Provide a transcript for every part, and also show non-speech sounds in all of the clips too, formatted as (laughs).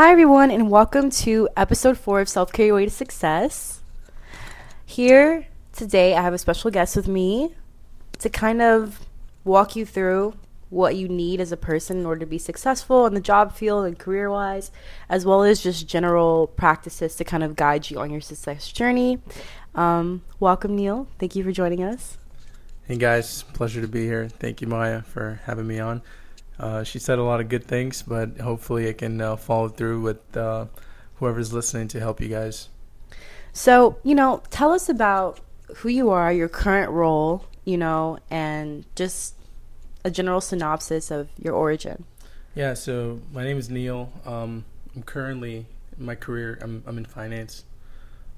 Hi, everyone, and welcome to episode four of Self Care Your Way to Success. Here today, I have a special guest with me to kind of walk you through what you need as a person in order to be successful in the job field and career wise, as well as just general practices to kind of guide you on your success journey. Um, welcome, Neil. Thank you for joining us. Hey guys, pleasure to be here. Thank you, Maya, for having me on. Uh, she said a lot of good things, but hopefully it can uh, follow through with uh, whoever's listening to help you guys. So, you know, tell us about who you are, your current role, you know, and just a general synopsis of your origin. Yeah, so my name is Neil. Um, I'm currently in my career, I'm, I'm in finance.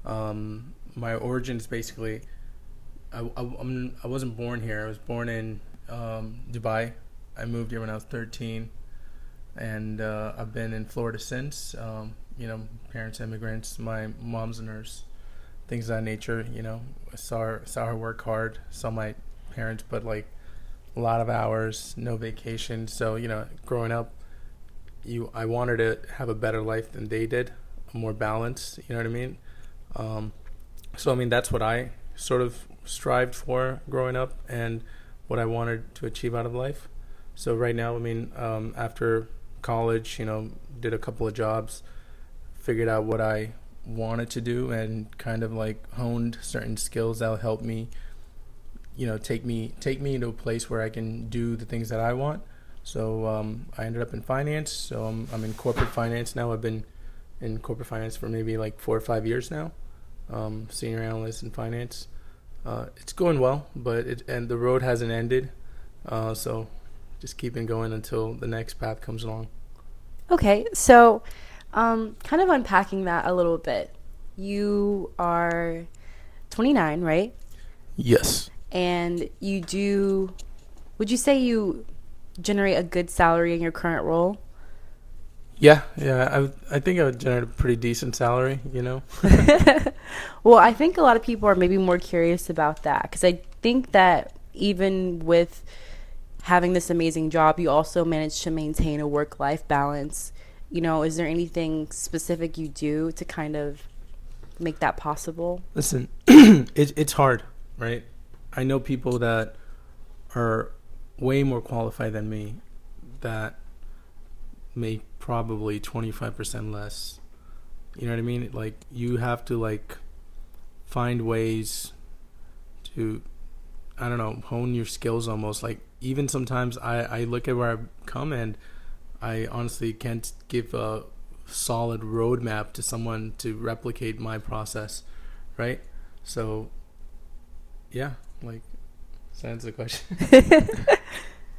Um, my origin is basically, I, I, I'm, I wasn't born here. I was born in um, Dubai, I moved here when I was 13, and uh, I've been in Florida since. Um, you know, parents immigrants. My mom's a nurse, things of that nature. You know, I saw her, saw her work hard. Saw my parents, but like a lot of hours, no vacation. So you know, growing up, you I wanted to have a better life than they did, more balance. You know what I mean? Um, so I mean, that's what I sort of strived for growing up, and what I wanted to achieve out of life. So right now, I mean, um, after college, you know, did a couple of jobs, figured out what I wanted to do, and kind of like honed certain skills that'll help me, you know, take me take me into a place where I can do the things that I want. So um, I ended up in finance. So I'm I'm in corporate finance now. I've been in corporate finance for maybe like four or five years now. Um, senior analyst in finance. Uh, it's going well, but it and the road hasn't ended. Uh, so just keeping going until the next path comes along. Okay, so um, kind of unpacking that a little bit. You are 29, right? Yes. And you do, would you say you generate a good salary in your current role? Yeah, yeah. I I think I would generate a pretty decent salary, you know. (laughs) (laughs) well, I think a lot of people are maybe more curious about that because I think that even with having this amazing job, you also manage to maintain a work life balance. You know, is there anything specific you do to kind of make that possible? Listen, (clears throat) it, it's hard, right? I know people that are way more qualified than me that make probably 25% less. You know what I mean? Like, you have to, like, find ways to, I don't know, hone your skills almost. Like, even sometimes I, I look at where I've come and I honestly can't give a solid roadmap to someone to replicate my process, right? So, yeah, like, that answer the question.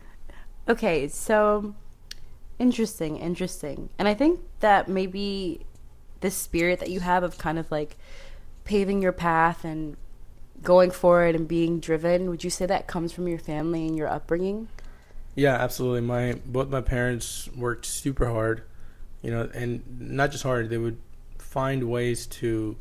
(laughs) okay, so interesting, interesting. And I think that maybe the spirit that you have of kind of like paving your path and going forward and being driven would you say that comes from your family and your upbringing? Yeah absolutely. My both my parents worked super hard you know and not just hard they would find ways to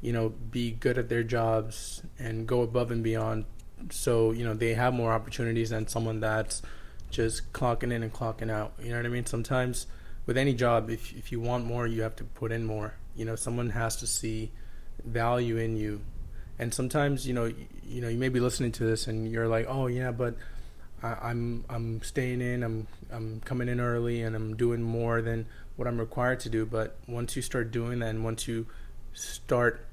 you know be good at their jobs and go above and beyond. So you know they have more opportunities than someone that's just clocking in and clocking out you know what i mean? Sometimes with any job if if you want more you have to put in more. You know someone has to see value in you and sometimes you know you know you may be listening to this and you're like oh yeah but I, am I'm, I'm staying in I'm I'm coming in early and I'm doing more than what I'm required to do. But once you start doing that and once you start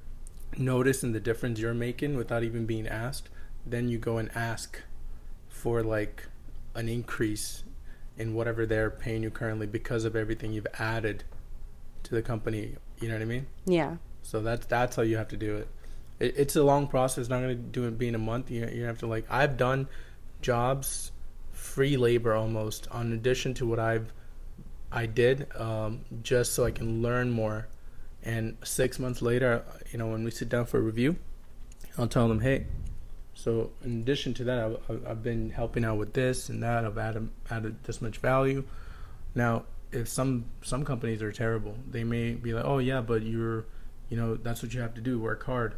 noticing the difference you're making without even being asked then you go and ask for like an increase in whatever they're paying you currently because of everything you've added to the company. You know what I mean? Yeah. So that's that's how you have to do it it, it's a long process. Not going to do it being a month. You you have to like I've done jobs, free labor almost, on addition to what I've I did, um, just so I can learn more. And six months later, you know, when we sit down for a review, I'll tell them, hey. So in addition to that, I've, I've been helping out with this and that. I've added added this much value. Now, if some some companies are terrible, they may be like, oh yeah, but you're, you know, that's what you have to do, work hard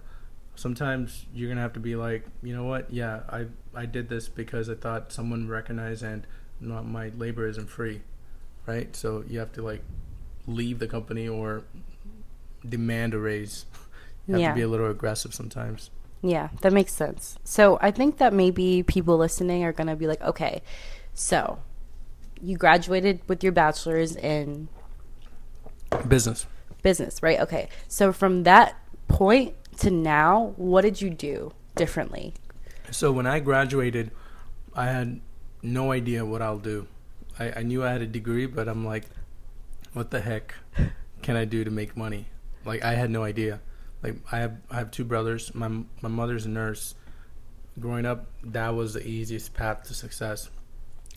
sometimes you're gonna have to be like, you know what? Yeah, I I did this because I thought someone recognized and not, my labor isn't free, right? So you have to like leave the company or demand a raise. You have Yeah. to be a little aggressive sometimes. Yeah, that makes sense. So I think that maybe people listening are going to be like, okay, so you graduated with your bachelor's in Business. business, right? Okay. So from that point to now, what did you do differently? So when I graduated, I had no idea what I'll do. I, I knew I had a degree, but I'm like, what the heck can I do to make money? Like I had no idea. Like I have I have two brothers. My my mother's a nurse. Growing up, that was the easiest path to success.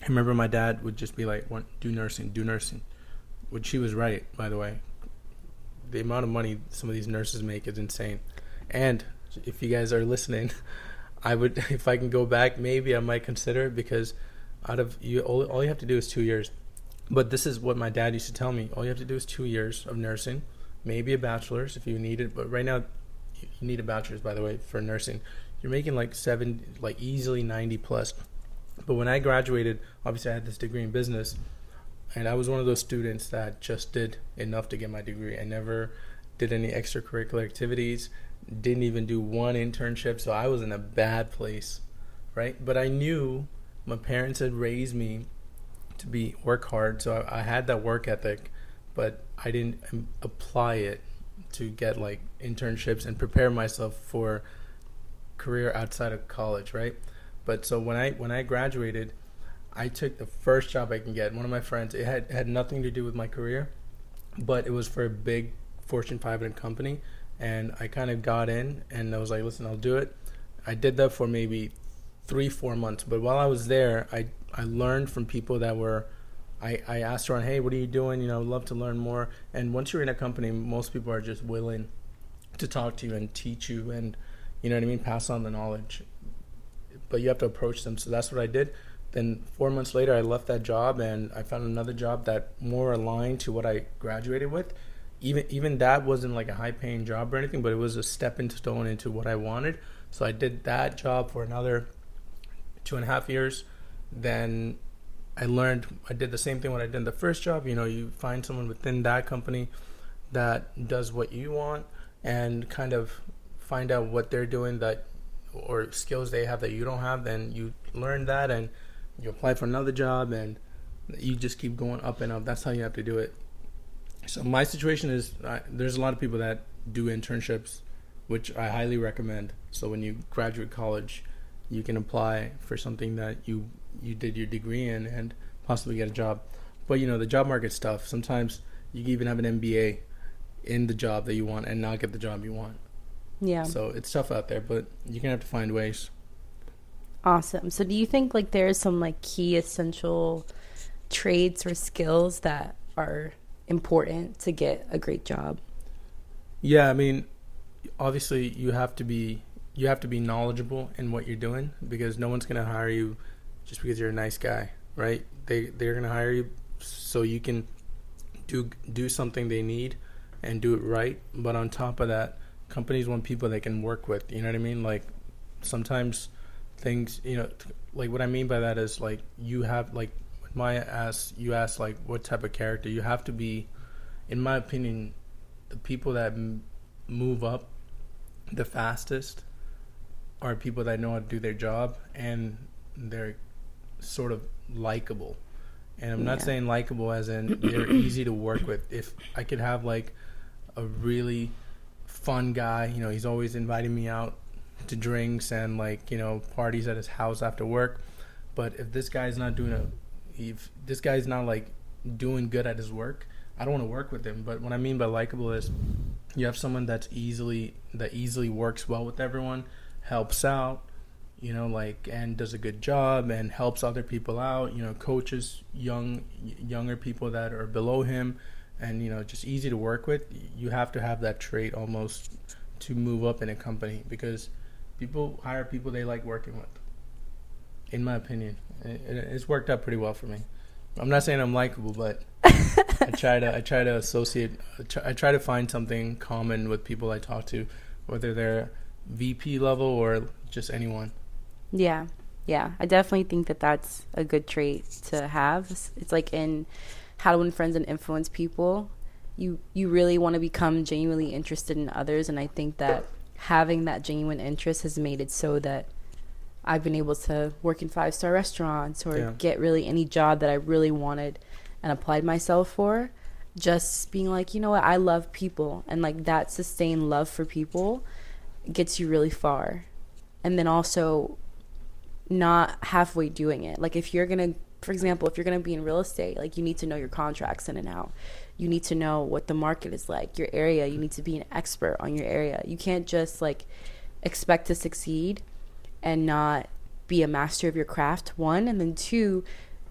I remember my dad would just be like, "Want do nursing, do nursing," which he was right, by the way. The amount of money some of these nurses make is insane. And if you guys are listening, (laughs) I would, (laughs) if I can go back, maybe I might consider it because out of you, all, all you have to do is two years. But this is what my dad used to tell me: all you have to do is two years of nursing, maybe a bachelor's if you need it. But right now, you need a bachelor's, by the way, for nursing. You're making like seven, like easily ninety plus. But when I graduated, obviously I had this degree in business, and I was one of those students that just did enough to get my degree. I never did any extracurricular activities, didn't even do one internship, so I was in a bad place, right? But I knew my parents had raised me to be work hard, so I, I had that work ethic, but I didn't um, apply it to get like internships and prepare myself for career outside of college, right? But so when I when I graduated, I took the first job I can get. One of my friends, it had had nothing to do with my career, but it was for a big Fortune 500 company, and I kind of got in and I was like, listen, I'll do it. I did that for maybe three four months, but while I was there, I I learned from people that were. I, I asked around, hey, what are you doing? You know, love to learn more. And once you're in a company, most people are just willing to talk to you and teach you and, you know what I mean, pass on the knowledge. But you have to approach them. So that's what I did. Then four months later, I left that job and I found another job that more aligned to what I graduated with. Even even that wasn't like a high paying job or anything, but it was a stepping stone into what I wanted. So I did that job for another two and a half years. Then I learned I did the same thing when I did the first job. You know, you find someone within that company that does what you want and kind of find out what they're doing that or skills they have that you don't have. Then you learn that and you apply for another job and you just keep going up and up. That's how you have to do it. So my situation is I, there's a lot of people that do internships, which I highly recommend. So when you graduate college, you can apply for something that you you did your degree in and possibly get a job. But you know the job market stuff. Sometimes you can even have an MBA in the job that you want and not get the job you want. Yeah. So it's tough out there, but you're gonna have to find ways. Awesome. So do you think like there's some like key essential traits or skills that are important to get a great job? Yeah, I mean, obviously you have to be you have to be knowledgeable in what you're doing because no one's gonna hire you just because you're a nice guy, right? They they're gonna hire you so you can do do something they need and do it right. But on top of that, companies want people they can work with. You know what I mean? Like sometimes things, you know, like what I mean by that is like you have like my ask you asked like what type of character you have to be. In my opinion, the people that m- move up the fastest are people that know how to do their job and they're sort of likable. And I'm not Yeah. saying likable as in (clears throat) they're easy to work with. If I could have like a really fun guy, you know, he's always inviting me out to drinks and like, you know, parties at his house after work. But if this guy's not doing a if this guy's not like doing good at his work, I don't want to work with him. But what I mean by likable is you have someone that's easily that easily works well with everyone, helps out, you know, like and does a good job and helps other people out. You know, coaches young younger people that are below him, and you know, just easy to work with. You have to have that trait almost to move up in a company because people hire people they like working with. In my opinion, it, it- it's worked out pretty well for me. I'm not saying I'm likable, but (laughs) I try to I try to associate. I try, I try to find something common with people I talk to, whether they're VP level or just anyone. Yeah. Yeah. I definitely think that that's a good trait to have. It's, it's like in How to Win Friends and Influence People. you you really want to become genuinely interested in others and I think that having that genuine interest has made it so that I've been able to work in five star restaurants or Yeah. get really any job that I really wanted and applied myself for. Just being like, you know what, I love people and like that sustained love for people gets you really far. And then also not halfway doing it. Like if you're gonna for example, if you're gonna be in real estate, like you need to know your contracts in and out. You need to know what the market is like, your area. You need to be an expert on your area. You can't just like expect to succeed and not be a master of your craft, one, and then two,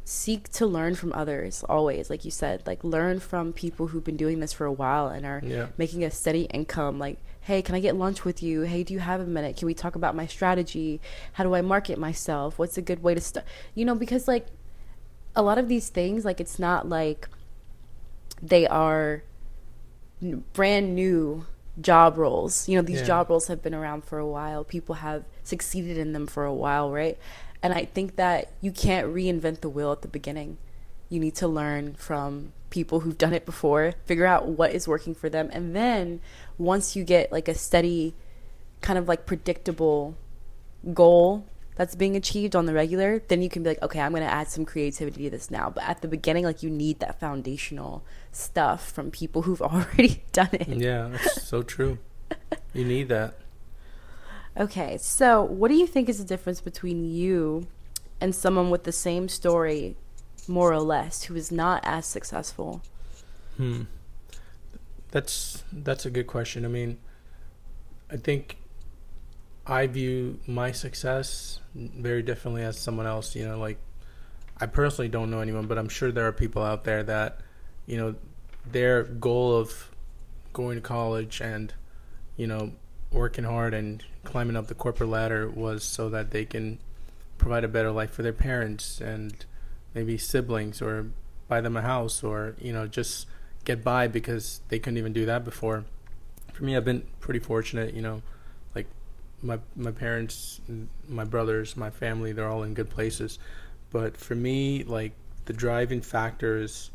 seek to learn from others always, like you said, like learn from people who've been doing this for a while and are Yeah. making a steady income. Like, hey, can I get lunch with you? Hey, do you have a minute? Can we talk about my strategy? How do I market myself? What's a good way to start? You know, because like a lot of these things, like it's not like they are brand new job roles. You know, these Yeah. job roles have been around for a while. People have succeeded in them for a while, right? And I think that you can't reinvent the wheel at the beginning. You need to learn from people who've done it before, figure out what is working for them, and then once you get like a steady kind of like predictable goal that's being achieved on the regular, then you can be like, okay, I'm going to add some creativity to this now. But at the beginning, like you need that foundational stuff from people who've (laughs) already done it. Yeah, that's so true. You need that. Okay, so what do you think is the difference between you and someone with the same story, more or less, who is not as successful? Hmm. That's that's a good question. I mean, I think I view my success very differently as someone else. You know, like I personally don't know anyone, but I'm sure there are people out there that, you know, their goal of going to college and, you know, working hard and climbing up the corporate ladder was so that they can provide a better life for their parents and maybe siblings or buy them a house or, you know, just get by because they couldn't even do that before. For me, I've been pretty fortunate, you know, like my my parents, my brothers, my family, they're all in good places. But for me, like the driving factor is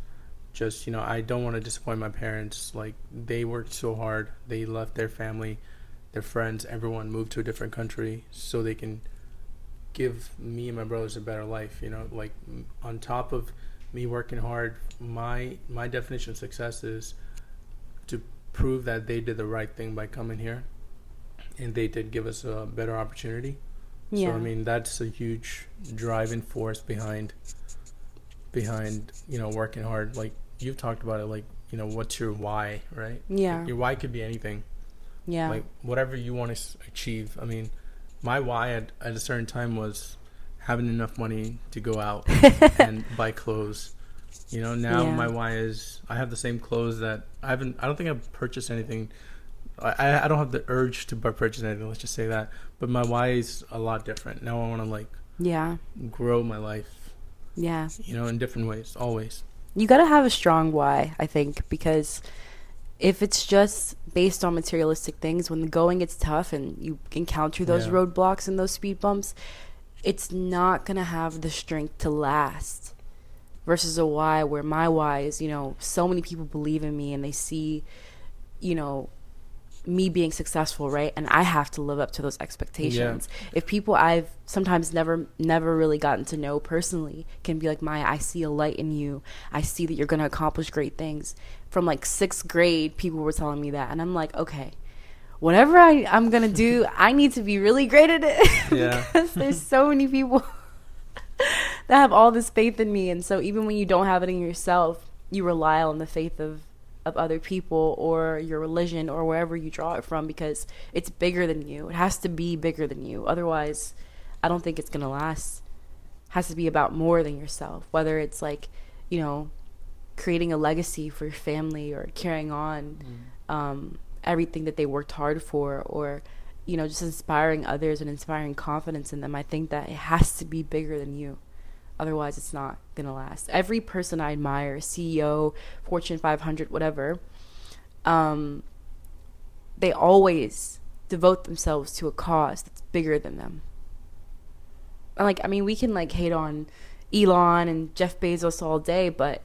just, you know, I don't want to disappoint my parents. Like they worked so hard. They left their family, their friends, everyone moved to a different country so they can give me and my brothers a better life, you know, like on top of me working hard, my my definition of success is to prove that they did the right thing by coming here and they did give us a better opportunity. Yeah. So I mean that's a huge driving force behind behind, you know, working hard. Like you've talked about it like, you know, what's your why, right? yeah. Your why could be anything Yeah. like whatever you want to achieve. I mean, my why at, at a certain time was having enough money to go out (laughs) and buy clothes. You know, now Yeah. my why is I have the same clothes that I haven't. I don't think I've purchased anything. I I- don't have the urge to purchase anything. Let's just say that. But my why is a lot different. Now I want to like yeah. grow my life. Yeah. You know, in different ways. Always. You got to have a strong why, I think, because if it's just based on materialistic things, when the going gets tough and you encounter those Yeah. roadblocks and those speed bumps, it's not going to have the strength to last. Versus a why where my why is, you know, so many people believe in me and they see, you know, me being successful, right? And I have to live up to those expectations. If people I've sometimes never never really gotten to know personally can be like, Maya, I see a light in you. I see that you're gonna accomplish great things. From like sixth grade, people were telling me that, and I'm like, okay, whatever I, I'm gonna do, I need to be really great at it (laughs) Yeah. because there's so many people (laughs) that have all this faith in me, and so even when you don't have it in yourself, you rely on the faith of of other people or your religion or wherever you draw it from because it's bigger than you. It has to be bigger than you. Otherwise, I don't think it's going to last. It has to be about more than yourself. Whether it's like, you know, creating a legacy for your family or carrying on um, everything that they worked hard for or you know just inspiring others and inspiring confidence in them i think that it has to be bigger than you. Otherwise it's not going to last. Every person i admire ceo fortune 500 whatever um, they always devote themselves to a cause that's bigger than them. And like i mean we can like hate on elon and jeff bezos all day but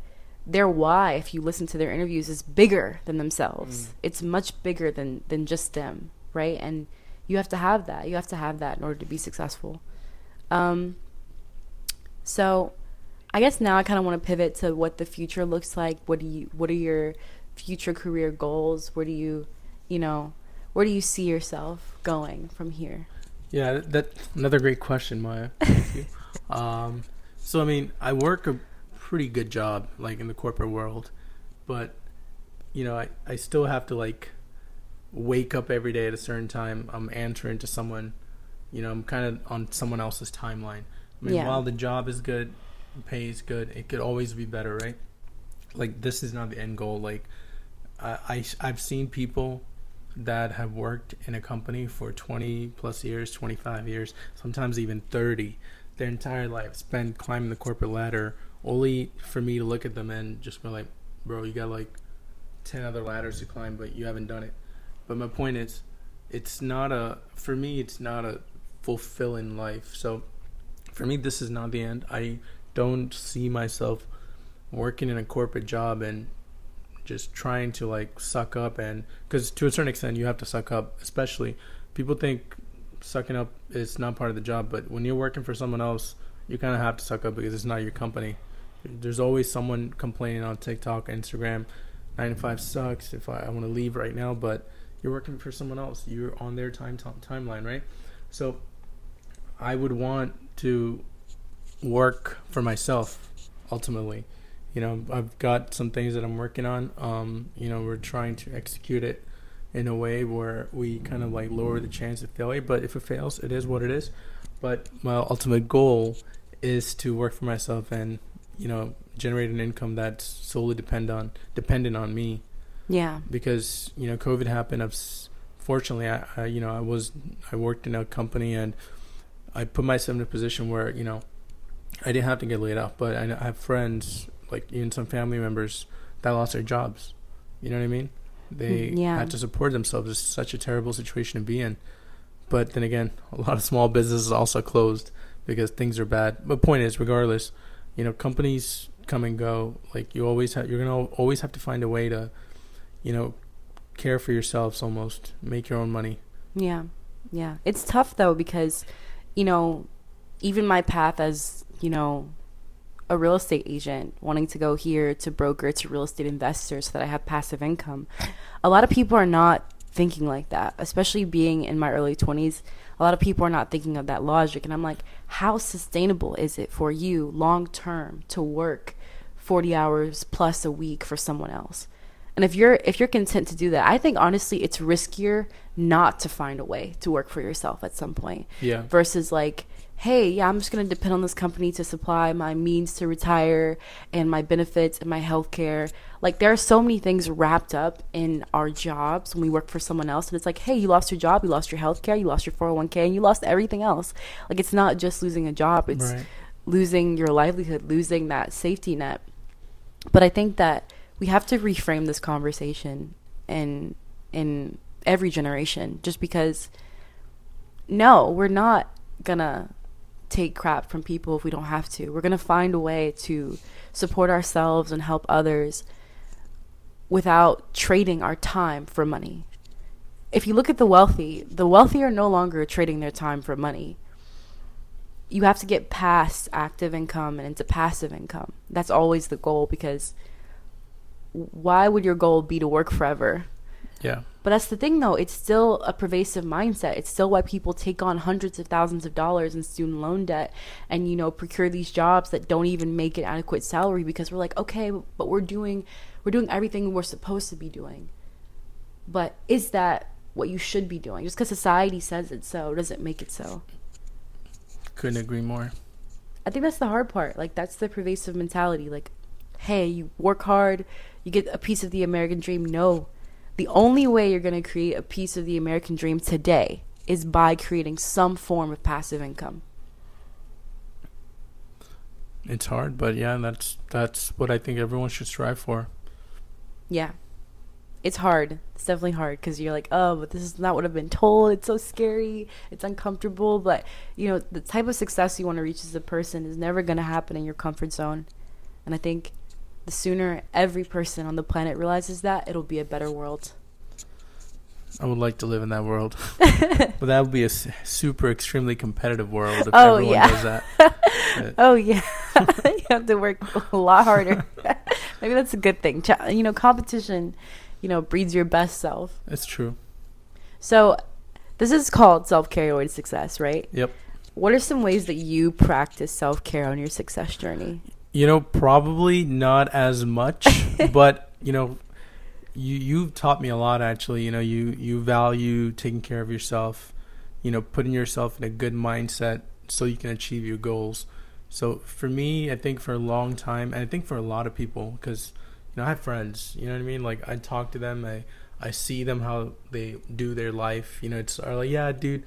their why, if you listen to their interviews, is bigger than themselves. Mm. It's much bigger than than just them, right? And you have to have that. You have to have that in order to be successful. Um, so, I guess now I kind of want to pivot to what the future looks like. What do you? What are your future career goals? Where do you, you know, where do you see yourself going from here? Yeah, that, that another great question, Maya. (laughs) Thank you. Um, so I mean, I work a pretty good job, like in the corporate world, but you know, I I still have to like wake up every day at a certain time. I'm answering to someone. You know, I'm kind of on someone else's timeline. I mean, Yeah. while the job is good, pay is good, it could always be better, right? Like this is not the end goal. Like I, I I've seen people that have worked in a company for 20 plus years, 25 years, sometimes even 30, their entire life spent climbing the corporate ladder, only for me to look at them and just be like, bro, you got like 10 other ladders to climb, but you haven't done it. But my point is, it's not a, for me, it's not a fulfilling life. So for me, this is not the end. I don't see myself working in a corporate job and just trying to like suck up and because to a certain extent you have to suck up especially people think sucking up is not part of the job but when you're working for someone else you kind of have to suck up because it's not your company there's always someone complaining on tiktok instagram 9 to 5 sucks if i, I want to leave right now but you're working for someone else. You're on their time t- timeline right? So i would want to work for myself ultimately. You know i've got some things that i'm working on um you know we're trying to execute it in a way where we kind of like lower the chance of failure but if it fails it is what it is. But my ultimate goal is to work for myself and you know generate an income that's solely depend on dependent on me Yeah. because you know COVID happened. I've fortunately, I, I you know I was I worked in a company and I put myself in a position where you know I didn't have to get laid off, but I, I have friends like even some family members that lost their jobs. You know what I mean? They Mm, yeah. had to support themselves. It's such a terrible situation to be in. But then again, a lot of small businesses also closed because things are bad. But point is, regardless, you know, companies come and go. Like you always have, you're gonna always have to find a way to, you know, care for yourselves. Almost make your own money. Yeah. Yeah. It's tough though because, you know, even my path as, you know, a real estate agent wanting to go here to broker to real estate investor so that I have passive income. A lot of people are not thinking like that, especially being in my early 20s. A lot of people are not thinking of that logic and I'm like, how sustainable is it for you long term to work 40 hours plus a week for someone else? And if you're if you're content to do that, I think honestly it's riskier not to find a way to work for yourself at some point Yeah. versus like hey yeah i'm just going to depend on this company to supply my means to retire and my benefits and my health care like there are so many things wrapped up in our jobs when we work for someone else and it's like hey you lost your job you lost your health care you lost your 401k and you lost everything else. Like it's not just losing a job it's Right. losing your livelihood losing that safety net. But i think that we have to reframe this conversation in in every generation just because no we're not gonna take crap from people if we don't have to. We're gonna find a way to support ourselves and help others without trading our time for money. If you look at the wealthy the wealthy are no longer trading their time for money. You have to get past active income and into passive income. That's always the goal because why would your goal be to work forever? Yeah. But that's the thing, though. It's still a pervasive mindset. It's still why people take on hundreds of thousands of dollars in student loan debt and, you know, procure these jobs that don't even make an adequate salary because we're like, okay, but we're doing, we're doing everything we're supposed to be doing. But is that what you should be doing? Just because society says it so doesn't make it so. Couldn't agree more. I think that's the hard part. Like that's the pervasive mentality. Like, hey, you work hard, you get a piece of the American dream. No. The only way you're going to create a piece of the American dream today is by creating some form of passive income. It's hard, but yeah, that's that's what I think everyone should strive for. Yeah. It's hard. It's definitely hard because you're like, oh, but this is not what I've been told. It's so scary. It's uncomfortable. But, you know, the type of success you want to reach as a person is never going to happen in your comfort zone. And I think the sooner every person on the planet realizes that, it'll be a better world. I would like to live in that world, (laughs) but that would be a s- super extremely competitive world if (laughs) oh, everyone yeah. does that. (laughs) oh yeah, you have to work a lot harder. Maybe that's a good thing. You know, competition, you know, breeds your best self. It's true. So, this is called self care or success, right? Yep. What are some ways that you practice self care on your success journey? You know, probably not as much, (laughs) but you know, you you've taught me a lot actually. You know, you you value taking care of yourself, you know, putting yourself in a good mindset so you can achieve your goals. So for me, I think for a long time, and I think for a lot of people, because you know, I have friends. You know what I mean? Like I talk to them, I I see them how they do their life. You know, it's are like, yeah, dude,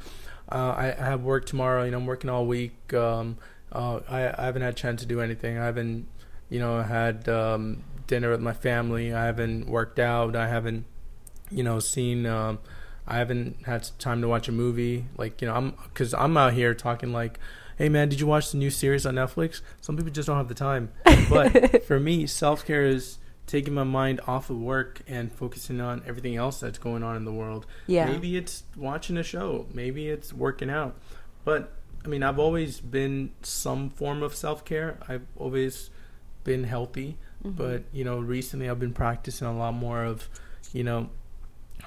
uh, I, I have work tomorrow. You know, I'm working all week. Um, uh, I, I haven't had a chance to do anything. I haven't, you know, had um, dinner with my family. I haven't worked out. I haven't, you know, seen. Um, I haven't had time to watch a movie. Like, you know, I'm because I'm out here talking like, hey man, did you watch the new series on Netflix? Some people just don't have the time. But (laughs) for me, self care is taking my mind off of work and focusing on everything else that's going on in the world. Yeah. Maybe it's watching a show. Maybe it's working out. But I mean, I've always been some form of self care. I've always been healthy, mm-hmm. but you know, recently I've been practicing a lot more of, you know,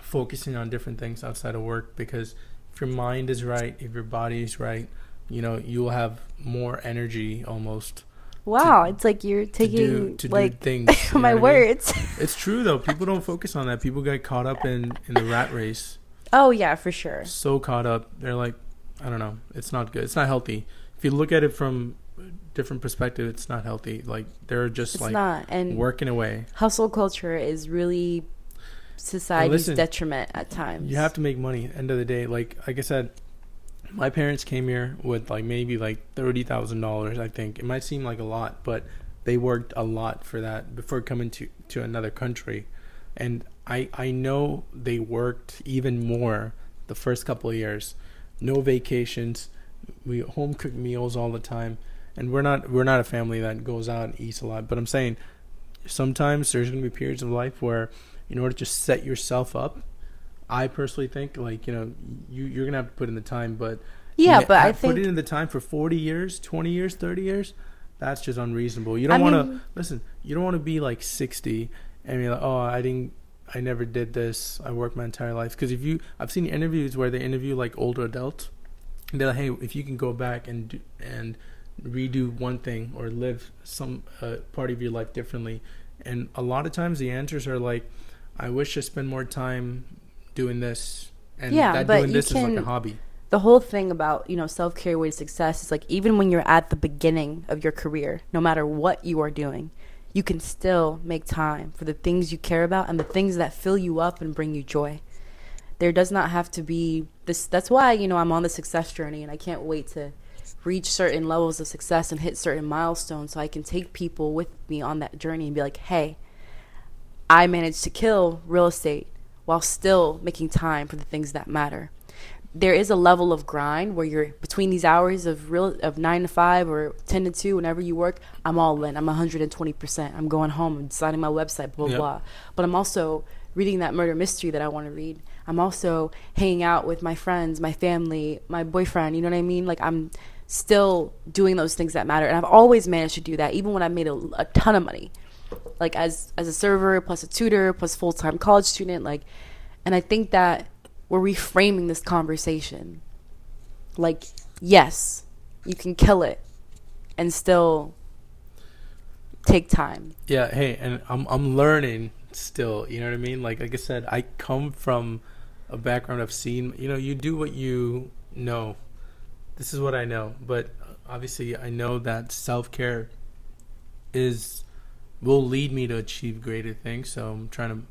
focusing on different things outside of work because if your mind is right, if your body is right, you know, you'll have more energy almost. Wow, to, it's like you're taking to do, to like things. (laughs) my words. I mean? It's true though. People don't focus on that. People get caught up in in the rat race. Oh yeah, for sure. So caught up. They're like, I don't know. It's not good. It's not healthy. If you look at it from different perspective, it's not healthy. Like they're just it's like not. And working away. Hustle culture is really society's listen, detriment at times. You have to make money. End of the day, like like I said, my parents came here with like maybe like thirty thousand dollars. I think it might seem like a lot, but they worked a lot for that before coming to to another country, and I I know they worked even more the first couple of years no vacations. We home cook meals all the time, and we're not we're not a family that goes out and eats a lot. But I'm saying sometimes there's going to be periods of life where, in order to set yourself up, I personally think like you know you you're gonna have to put in the time, but yeah, but I think put in the time for 40 years, 20 years, 30 years. That's just unreasonable. You don't want to listen. You don't want to be like 60 and be like, oh, I didn't I never did this. I worked my entire life. Because if you, I've seen interviews where they interview like older adults. they're like, hey, if you can go back and do, and redo one thing or live some uh, part of your life differently, and a lot of times the answers are like, I wish I spent more time doing this, and yeah, that but doing this can, is like a hobby. The whole thing about you know self care way to success is like even when you're at the beginning of your career, no matter what you are doing, you can still make time for the things you care about and the things that fill you up and bring you joy. There does not have to be this. That's why, you know, I'm on the success journey and I can't wait to reach certain levels of success and hit certain milestones so I can take people with me on that journey and be like, hey, I managed to kill real estate while still making time for the things that matter there is a level of grind where you're between these hours of real of nine to five or ten to two, whenever you work. I'm all in. I'm 120. percent I'm going home. I'm designing my website. Blah yep. blah. But I'm also reading that murder mystery that I want to read. I'm also hanging out with my friends, my family, my boyfriend. You know what I mean? Like I'm still doing those things that matter, and I've always managed to do that, even when I made a, a ton of money, like as as a server plus a tutor plus full time college student. Like, and I think that we're reframing this conversation. Like, yes, you can kill it and still take time. Yeah, hey, and I'm I'm learning still, you know what I mean? Like like I said, I come from a background of seeing, you know, you do what you know. This is what I know, but obviously I know that self-care is will lead me to achieve greater things, so I'm trying to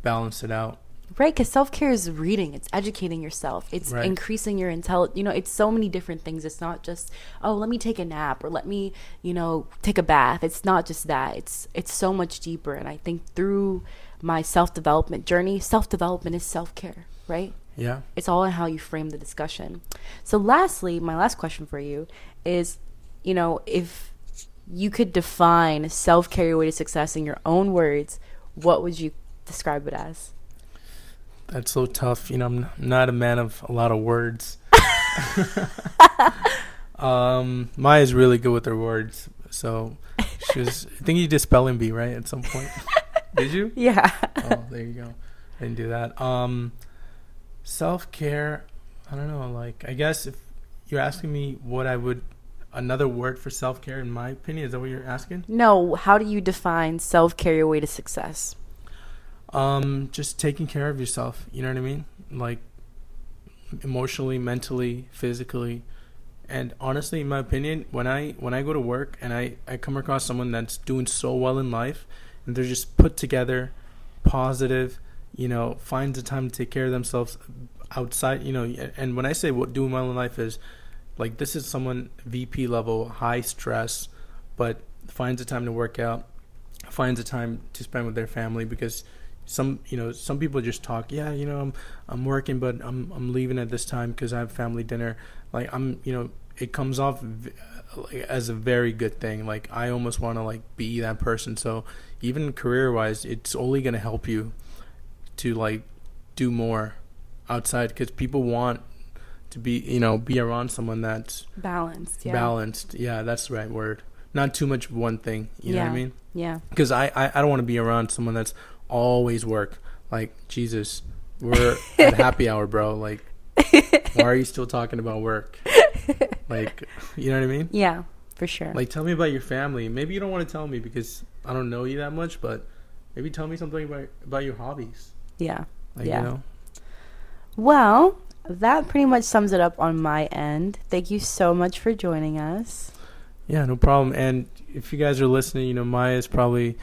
balance it out. Right, because self care is reading, it's educating yourself, it's right. increasing your intelligence. You know, it's so many different things. It's not just oh, let me take a nap or let me, you know, take a bath. It's not just that. It's it's so much deeper. And I think through my self development journey, self development is self care, right? Yeah, it's all in how you frame the discussion. So, lastly, my last question for you is, you know, if you could define self care your way to success in your own words, what would you describe it as? That's so tough. You know, I'm not a man of a lot of words. (laughs) um, Maya's really good with her words. So she was. I think you did spelling bee right at some point. (laughs) did you? Yeah. oh, there you go. I didn't do that. Um, self care. I don't know. Like, I guess if you're asking me what I would another word for self care, in my opinion, is that what you're asking? No. How do you define self care your way to success? Um, just taking care of yourself. You know what I mean? Like emotionally, mentally, physically. And honestly, in my opinion, when I when I go to work and I, I come across someone that's doing so well in life and they're just put together, positive, you know, finds the time to take care of themselves outside, you know, and when I say what doing well in life is like this is someone VP level, high stress, but finds the time to work out, finds the time to spend with their family because some you know some people just talk yeah you know i'm i'm working but i'm i'm leaving at this time because i have family dinner. Like i'm you know it comes off v- as a very good thing. Like i almost want to like be that person. So even career wise it's only going to help you to like do more outside because people want to be you know be around someone that's balanced yeah. balanced. Yeah that's the right word. Not too much one thing you yeah. know what i mean? yeah. Because I, I i don't want to be around someone that's always work. Like Jesus, we're at happy hour, bro. Like, why are you still talking about work? Like, you know what I mean? (laughs) Yeah, for sure. Like, tell me about your family. Maybe you don't want to tell me because I don't know you that much, but maybe tell me something about about your hobbies. Yeah. Like, yeah. You know? Well, that pretty much sums it up on my end. Thank you so much for joining us. Yeah, no problem. And if you guys are listening, you know, Maya is probably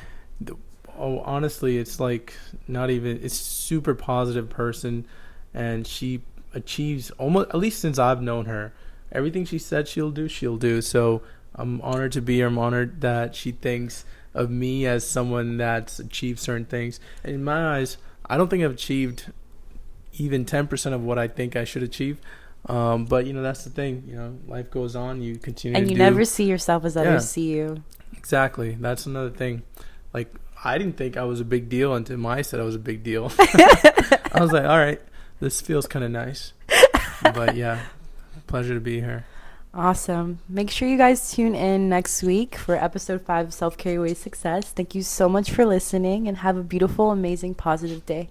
oh honestly it's like not even it's super positive person and she achieves almost at least since I've known her everything she said she'll do she'll do. So I'm honored to be here. I'm honored that she thinks of me as someone that's achieved certain things. And in my eyes I don't think I've achieved even 10% of what I think I should achieve. Um, but you know that's the thing you know life goes on you continue and you do. never see yourself as others yeah. see you. Exactly. That's another thing. Like I didn't think I was a big deal until Maya said I was a big deal. (laughs) I was like, all right, this feels kind of nice. But yeah, pleasure to be here. Awesome. Make sure you guys tune in next week for episode five of Self Care Way Success. Thank you so much for listening and have a beautiful, amazing, positive day.